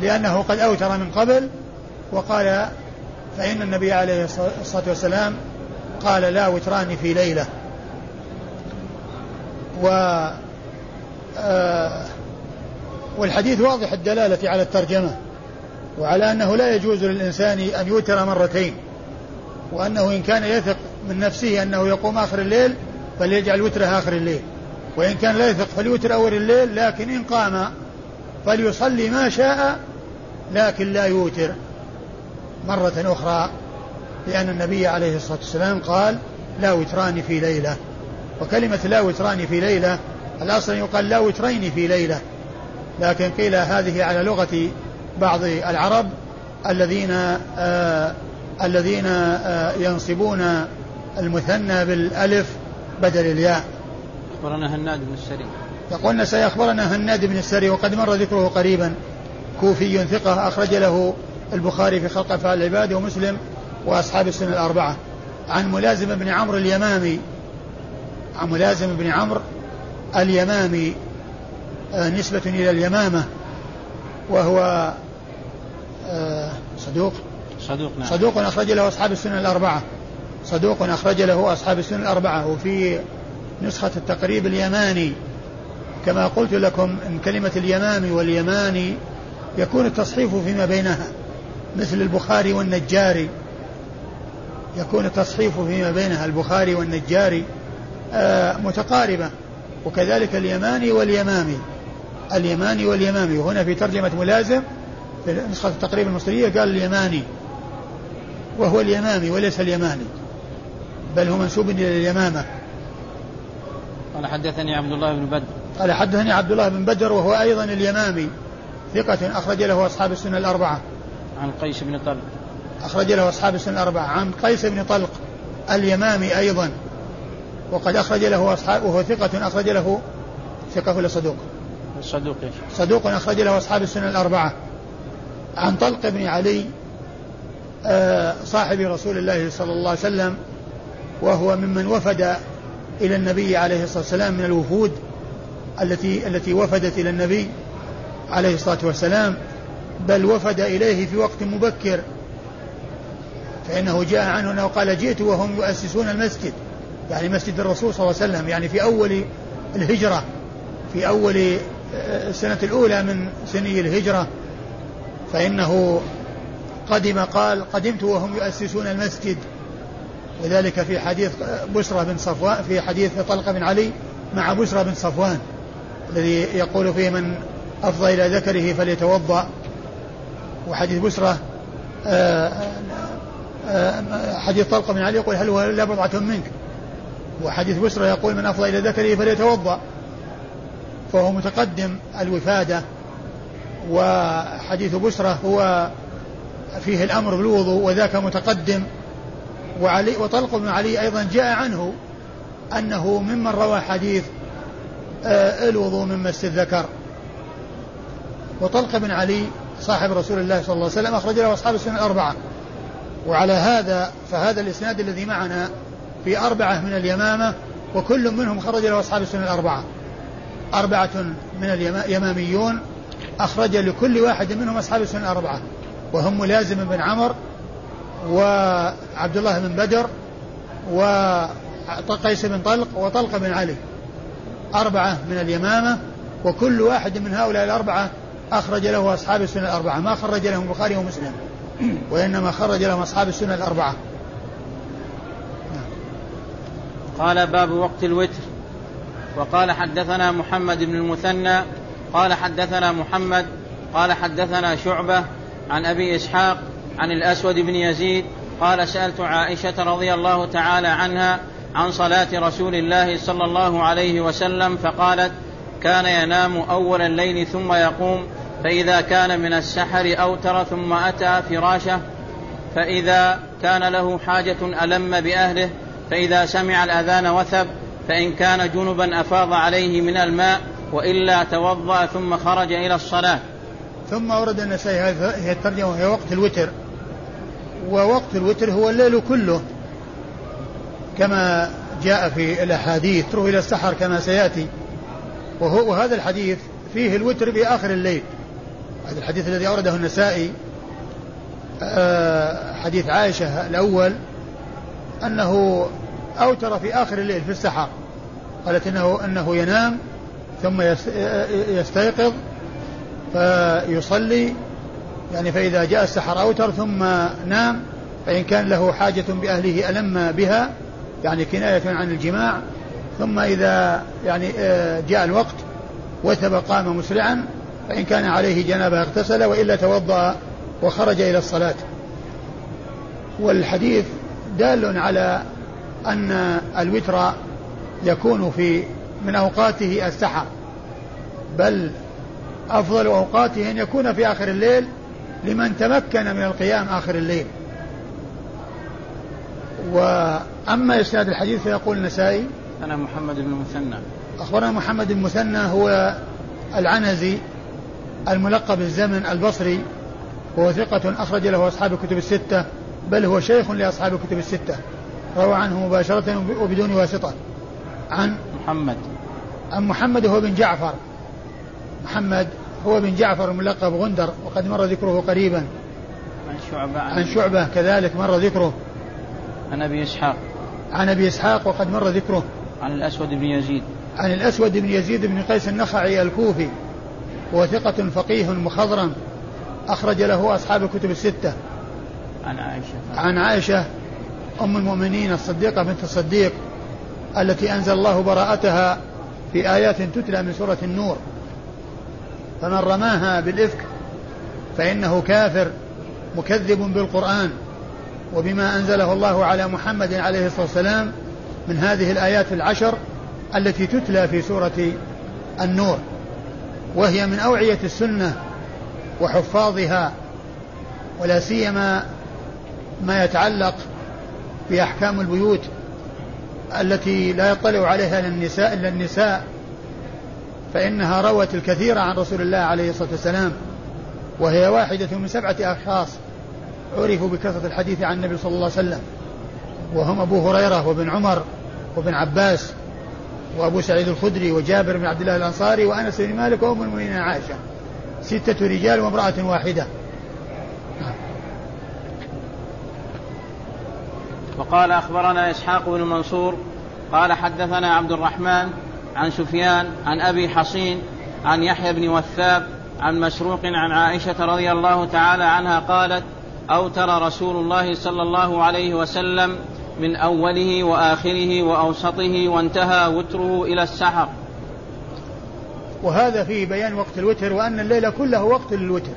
لأنه قد أوتر من قبل وقال فإن النبي عليه الصلاة والسلام قال لا وتران في ليلة. و آه والحديث واضح الدلالة على الترجمة وعلى أنه لا يجوز للإنسان أن يوتر مرتين وأنه إن كان يثق من نفسه أنه يقوم آخر الليل فليجعل وتره آخر الليل وإن كان لا يثق فليوتر أول الليل لكن إن قام فليصلي ما شاء لكن لا يوتر مرة أخرى لأن النبي عليه الصلاة والسلام قال لا وتران في ليلة. وكلمة لا وتران في ليلة الأصل يقال لا وترين في ليلة. لكن قيل هذه على لغة بعض العرب الذين آه الذين آه ينصبون المثنى بالألف بدل الياء. أخبرنا هناد بن السري. يقولنا سيخبرنا هناد بن السري وقد مر ذكره قريبا. كوفي ثقة أخرج له البخاري في خلق أفعال العباد ومسلم وأصحاب السنة الأربعة. عن ملازم بن عمرو اليمامي عن ملازم بن عمرو اليمامي آه نسبة إلى اليمامة وهو آه صدوق. صدوق نعم. صدوق أخرج له أصحاب السنة الأربعة. صدوق أخرج له أصحاب السنة الأربعة. وفي نسخة التقريب اليماني كما قلت لكم ان كلمة اليمامي واليماني يكون التصحيف فيما بينها مثل البخاري والنجاري. يكون التصحيف فيما بينها البخاري والنجاري آه متقاربة. وكذلك اليماني واليمامي. اليماني واليمامي. وهنا في ترجمة ملازم في نسخة التقريب المصرية قال اليماني. وهو اليمامي وليس اليماني. بل هو منسوب إلى اليمامة. قال حدثني عبد الله بن بدر. قال حدثني عبد الله بن بدر وهو أيضا اليمامي. ثقة أخرج له أصحاب السنة الأربعة. عن قيس بن طلق. أخرج له أصحاب السنة الأربعة. عن قيس بن طلق اليمامي أيضا. وقد أخرج له أصحاب وهو ثقة أخرج له ثقة ولا صدوق؟ صدوق؟ صدوق أخرج له أصحاب السنة الأربعة. عن طلق بن علي آه، صاحب رسول الله صلى الله عليه وسلم وهو ممن وفد إلى النبي عليه الصلاة والسلام من الوفود التي التي وفدت إلى النبي. عليه الصلاة والسلام بل وفد إليه في وقت مبكر فإنه جاء عنه أنه قال جئت وهم يؤسسون المسجد يعني مسجد الرسول صلى الله عليه وسلم يعني في أول الهجرة في أول آه، السنة الأولى من سني الهجرة فإنه قدم قال قدمت وهم يؤسسون المسجد. وذلك في حديث بشرى بن صفوان في حديث طلق بن علي مع بشرى بن صفوان الذي يقول فيه من أفضى إلى ذكره فليتوضأ. وحديث بشرى آه، آه، حديث طلق بن علي يقول هل هو إلا بضعة منك؟ وحديث بشرى يقول من أفضى إلى ذكره فليتوضأ. فهو متقدم الوفادة. وحديث بشرى هو فيه الأمر بالوضوء وذاك متقدم. وعلي وطلق بن علي أيضا جاء عنه أنه ممن روى حديث آه، الوضوء من مس الذكر وطلق بن علي صاحب رسول الله صلى الله عليه وسلم أخرج له أصحاب السنة الأربعة. وعلى هذا فهذا الإسناد الذي معنا في أربعة من اليمامة وكل منهم خرج له أصحاب السنة الأربعة. أربعة من اليماميون أخرج لكل واحد منهم أصحاب السنة الأربعة. وهم ملازم بن عمر وعبد الله بن بدر وقيس بن طلق وطلق بن علي. أربعة من اليمامة وكل واحد من هؤلاء الأربعة أخرج له أصحاب السنة الأربعة ما خرج لهم البخاري ومسلم. وإنما خرج لهم أصحاب السنة الأربعة. قال باب وقت الوتر. وقال حدثنا محمد بن المثنى قال حدثنا محمد قال حدثنا شعبة عن أبي إسحاق عن الأسود بن يزيد قال سألت عائشة رضي الله تعالى عنها عن صلاة رسول الله صلى الله عليه وسلم فقالت كان ينام أول الليل ثم يقوم فإذا كان من السحر أوتر ثم أتى فراشه فإذا كان له حاجة ألم بأهله فإذا سمع الأذان وثب فإن كان جنبا أفاض عليه من الماء وإلا توضأ ثم خرج إلى الصلاة. ثم أورد النسائي هذه الترجمة وهي وقت الوتر. ووقت الوتر هو الليل كله. كما جاء في الأحاديث تروي إلى السحر كما سيأتي. وهو وهذا الحديث فيه الوتر في آخر الليل. هذا الحديث الذي أورده النسائي آه، حديث عائشة الأول أنه أوتر في آخر الليل في السحر. قالت إنه أنه ينام ثم يستيقظ فيصلي. يعني فإذا جاء السحر أوتر ثم نام فإن كان له حاجة بأهله ألم بها يعني كناية عن الجماع. ثم إذا يعني آه، جاء الوقت وثب قام مسرعا فإن كان عليه جنابة اغتسل وإلا توضأ وخرج إلى الصلاة. والحديث دال على أن الوتر يكون في من أوقاته السحر بل أفضل أوقاته أن يكون في آخر الليل لمن تمكن من القيام آخر الليل. وأما إسناد الحديث فيقول النسائي أنا محمد بن المثنى أخبرنا محمد بن المثنى هو العنزي الملقب الزمن البصري وهو ثقة أخرج له أصحاب الكتب الستة بل هو شيخ لأصحاب الكتب الستة. روى عنه مباشرة وبدون واسطة. عن محمد. عن محمد هو بن جعفر. محمد هو بن جعفر الملقب غندر وقد مر ذكره قريبا. عن شعبة عن, عن شعبة كذلك مر ذكره. عن أبي إسحاق. عن أبي إسحاق وقد مر ذكره. عن الأسود بن يزيد. عن الأسود بن يزيد بن قيس النخعي الكوفي. وثقة فقيه مخضرم. أخرج له أصحاب الكتب الستة. عن عائشة. عن عائشة أم المؤمنين الصديقة بنت الصديق التي أنزل الله براءتها في آيات تتلى من سورة النور. فمن رماها بالإفك فإنه كافر مكذب بالقرآن. وبما أنزله الله على محمد عليه الصلاة والسلام من هذه الآيات العشر التي تتلى في سورة النور. وهي من أوعية السنة وحفاظها ولا سيما ما يتعلق بأحكام البيوت التي لا يطلع عليها النساء إلا النساء فإنها روت الكثير عن رسول الله عليه الصلاة والسلام وهي واحدة من سبعة أشخاص عرفوا بكثرة الحديث عن النبي صلى الله عليه وسلم وهم أبو هريرة وابن عمر وابن عباس وأبو سعيد الخدري وجابر بن عبد الله الأنصاري وأنس بن مالك وأم المؤمنين عائشة. ستة رجال وامرأة واحدة. وقال أخبرنا إسحاق بن منصور قال حدثنا عبد الرحمن عن سفيان عن أبي حصين عن يحيى بن وثاب عن مسروق عن عائشة رضي الله تعالى عنها قالت أوتر رسول الله صلى الله عليه وسلم من أوله وآخره وأوسطه وانتهى وتره إلى السحر. وهذا فيه بيان وقت الوتر وأن الليل كله وقت للوتر.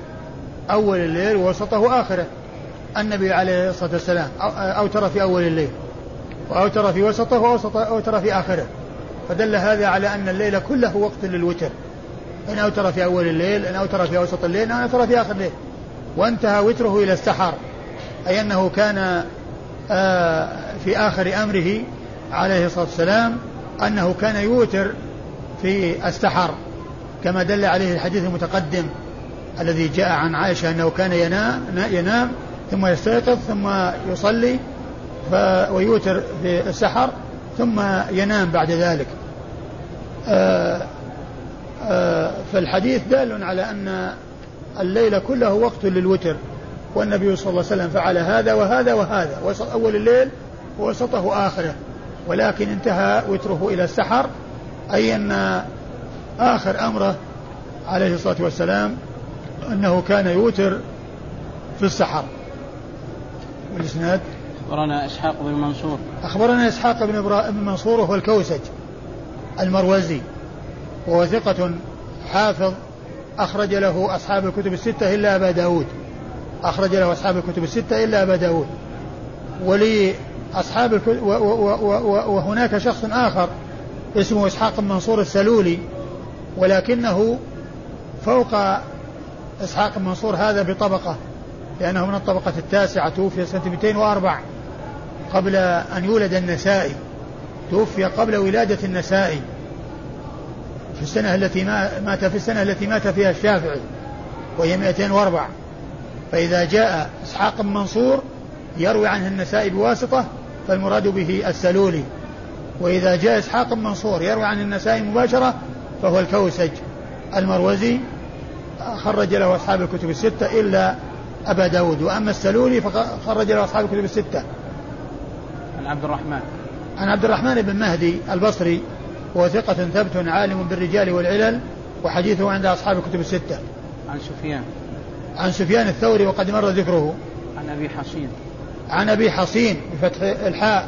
أول الليل ووسطه وآخره. النبي عليه الصلاة والسلام أوتر في أول الليل وأوتر في وسطه وأوتر في آخره. فدل هذا على أن الليل كله وقت للوتر. إن أوتر في أول الليل إن أوتر في أوسط الليل إن أوتر في آخر الليل. وانتهى وتره إلى السحر. أي أنه كان في آخر أمره عليه الصلاة والسلام أنه كان يوتر في السحر كما دل عليه الحديث المتقدم الذي جاء عن عائشة أنه كان ينام, ينام ثم يستيقظ ثم يصلي ويوتر في السحر ثم ينام بعد ذلك. آه، آه، فالحديث دال على أن الليل كله وقت للوتر. والنبي صلى الله عليه وسلم فعل هذا وهذا وهذا. أول الليل ووسطه آخره. ولكن انتهى وتره إلى السحر أي أن آخر أمره عليه الصلاة والسلام أنه كان يوتر في السحر. والإسناد؟ أخبرنا إسحاق بن منصور. أخبرنا إسحاق بن, بن منصور وهو الكوسج المروزي. وهو ثقة حافظ أخرج له أصحاب الكتب الستة إلا أبا داود. أخرج له أصحاب الكتب الستة إلا أبا داود. ولي أصحاب الكتب وهناك شخص آخر اسمه إسحاق بن منصور السلولي ولكنه فوق إسحاق بن منصور هذا بطبقة لأنه من الطبقة التاسعة توفي سنة 204 قبل أن يولد النسائي. توفي قبل ولادة النسائي. في السنة التي مات في السنة التي مات فيها الشافعي وهي 204 فإذا جاء إسحاق بن منصور يروي عنه النسائي بواسطة فالمراد به السلولي. وإذا جاء إسحاق بن منصور يروي عن النسائي مباشرة فهو الكوسج. المروزي خرج له أصحاب الكتب الستة إلا أبا داود. وأما السلولي فخرج له أصحاب الكتب الستة. عن عبد الرحمن. عن عبد الرحمن بن مهدي البصري وهو ثقة ثبت عالم بالرجال والعلل وحديثه عند أصحاب الكتب الستة. عن سفيان. عن سفيان الثوري وقد مر ذكره. عن أبي حصين. عن أبي حصين بفتح الحاء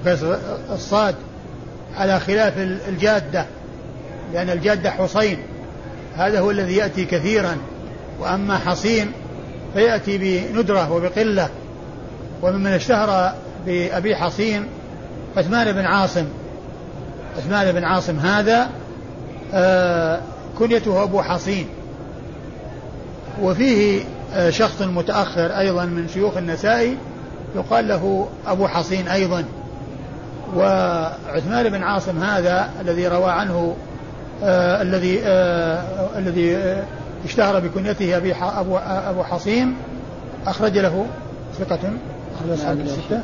وكسر الصاد على خلاف الجادة لأن الجادة حصين. هذا هو الذي يأتي كثيرا. وأما حصين فيأتي بندرة وبقلة. وممن اشتهر بأبي حصين عثمان بن عاصم. عثمان بن عاصم هذا آه كنيته أبو حصين. وفيه آه شخص متأخر أيضا من شيوخ النسائي يقال له أبو حصين أيضا. وعثمان بن عاصم هذا الذي روى عنه آه الذي آه الذي آه اشتهر بكنيته أبي أبو أبو حصين أخرج له ثقة. أخرج أصحاب الستة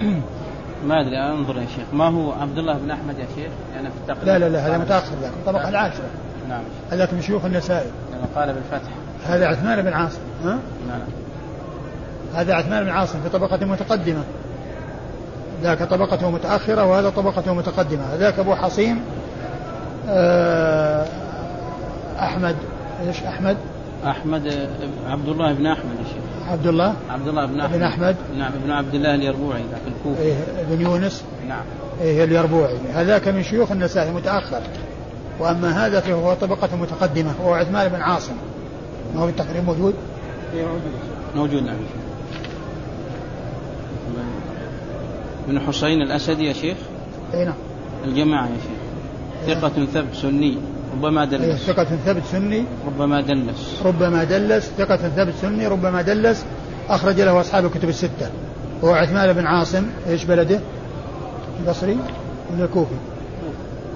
ما أدري أنظر يا شيخ. ما هو عبد الله بن أحمد يا شيخ؟ يعني في التقريب لا لا لا هذا متأخر ذاك. الطبقه العاشرة. نعم. هذاك من شيوخ النسائي لما قال بالفتح. هذا عثمان بن عاصم ها؟ نعم. هذا عثمان بن عاصم في طبقة متقدمة. ذاك طبقته متأخرة وهذا طبقته متقدمة. ذاك أبو حصين آه، أحمد إيش أحمد؟ أحمد عبد الله بن أحمد يا شيخ. عبد الله عبد الله بن أحمد. بن أحمد؟ نعم ابن عبد الله اليربوعي ذاك الكوفي إيه بن يونس؟ نعم. إيه اليربوعي. هذاك من شيوخ النسائي متأخر. وأما هذا فهو طبقة متقدمة وهو عثمان بن عاصم. ما هو التقريب موجود؟ إيه، موجود. موجود نعم. بن حسين الأسدي يا شيخ؟ اي نعم. الجماعة يا شيخ. ثقة ثبت سني ربما دلس. إيه، ثقة ثبت سني. ربما دلس. ربما دلس. ثقة ثبت سني ربما دلس. أخرج له أصحاب الكتب الستة. وهو عثمان بن عاصم إيش بلده؟ البصري؟ ولا الكوفي؟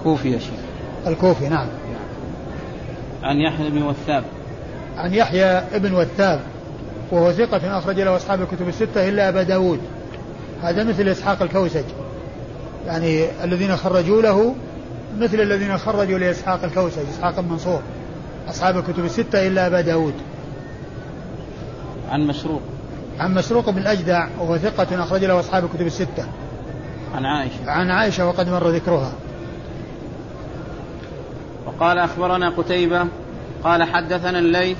كوفي يا شيخ. الكوفي نعم. عن يحيى بن وثاب. عن يحيى بن وثاب وهو ثقة أخرج له أصحاب الكتب الستة إلا أبا داود. هذا مثل إسحاق الكوسج. يعني الذين خرجوا له مثل الذين خرجوا لإسحاق الكوسج إسحاق بن منصور. أصحاب الكتب الستة إلا أبا داود. عن مسروق. عن مسروق بن الأجدع وهو ثقة أخرج له أصحاب الكتب الستة. عن عائشة. عن عائشة وقد مر ذكرها. وقال أخبرنا قتيبة قال حدثنا الليث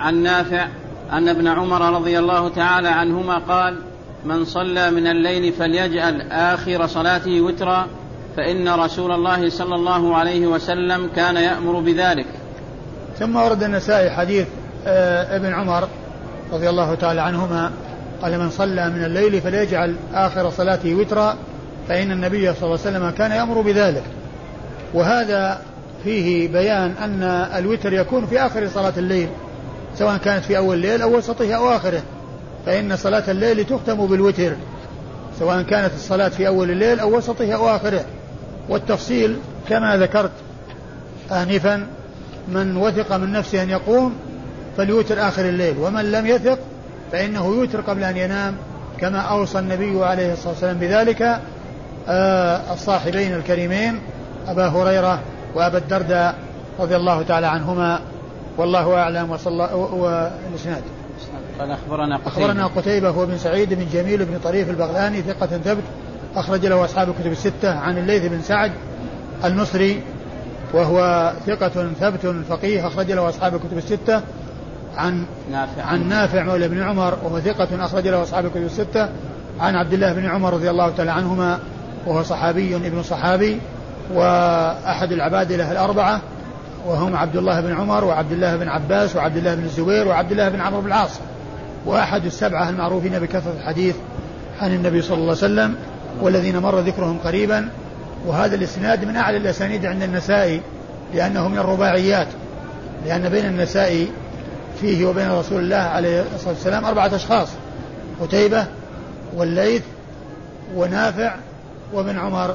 عن نافع أن ابن عمر رضي الله تعالى عنهما قال من صلى من الليل فليجعل آخر صلاته وترا فإن رسول الله صلى الله عليه وسلم كان يأمر بذلك. ثم ورد النسائي حديث آه، ابن عمر رضي الله تعالى عنهما قال من صلى من الليل فليجعل آخر صلاته وترا فإن النبي صلى الله عليه وسلم كان يأمر بذلك. وهذا فيه بيان أن الوتر يكون في آخر صلاة الليل. سواء كانت في أول الليل أو وسطه أو آخره. فإن صلاة الليل تختم بالوتر سواء كانت الصلاة في أول الليل أو وسطه أو آخره. والتفصيل كما ذكرت آنفا من وثق من نفسه أن يقوم فليوتر آخر الليل ومن لم يثق فإنه يوتر قبل أن ينام كما أوصى النبي عليه الصلاة والسلام بذلك آه الصاحبين الكريمين أبا هريرة وأبا الدرداء رضي الله تعالى عنهما. والله أعلم وصلى والإسناد قال أخبرنا قتيبة. أخبرنا قتيبة هو بن سعيد بن جميل بن طريف البغلاني ثقة ثبت أخرج له أصحاب الكتب الستة عن الليث بن سعد المصري وهو ثقة ثبت فقيه أخرج له أصحاب الكتب الستة عن نافع. عن نافع مولى بن عمر وهو ثقة أخرج له أصحاب الكتب الستة عن عبد الله بن عمر رضي الله تعالى عنهما وهو صحابي ابن صحابي وأحد العبادلة الأربعة وهم عبد الله بن عمر وعبد الله بن عباس وعبد الله بن الزبير وعبد الله بن عمرو بن العاص. وأحد السبعة المعروفين بكثرة الحديث عن النبي صلى الله عليه وسلم والذين مر ذكرهم قريبا. وهذا الإسناد من أعلى الأسانيد عند النسائي لأنه من الرباعيات. لأن بين النسائي فيه وبين رسول الله عليه الصلاة والسلام أربعة أشخاص قتيبة والليث ونافع وابن عمر.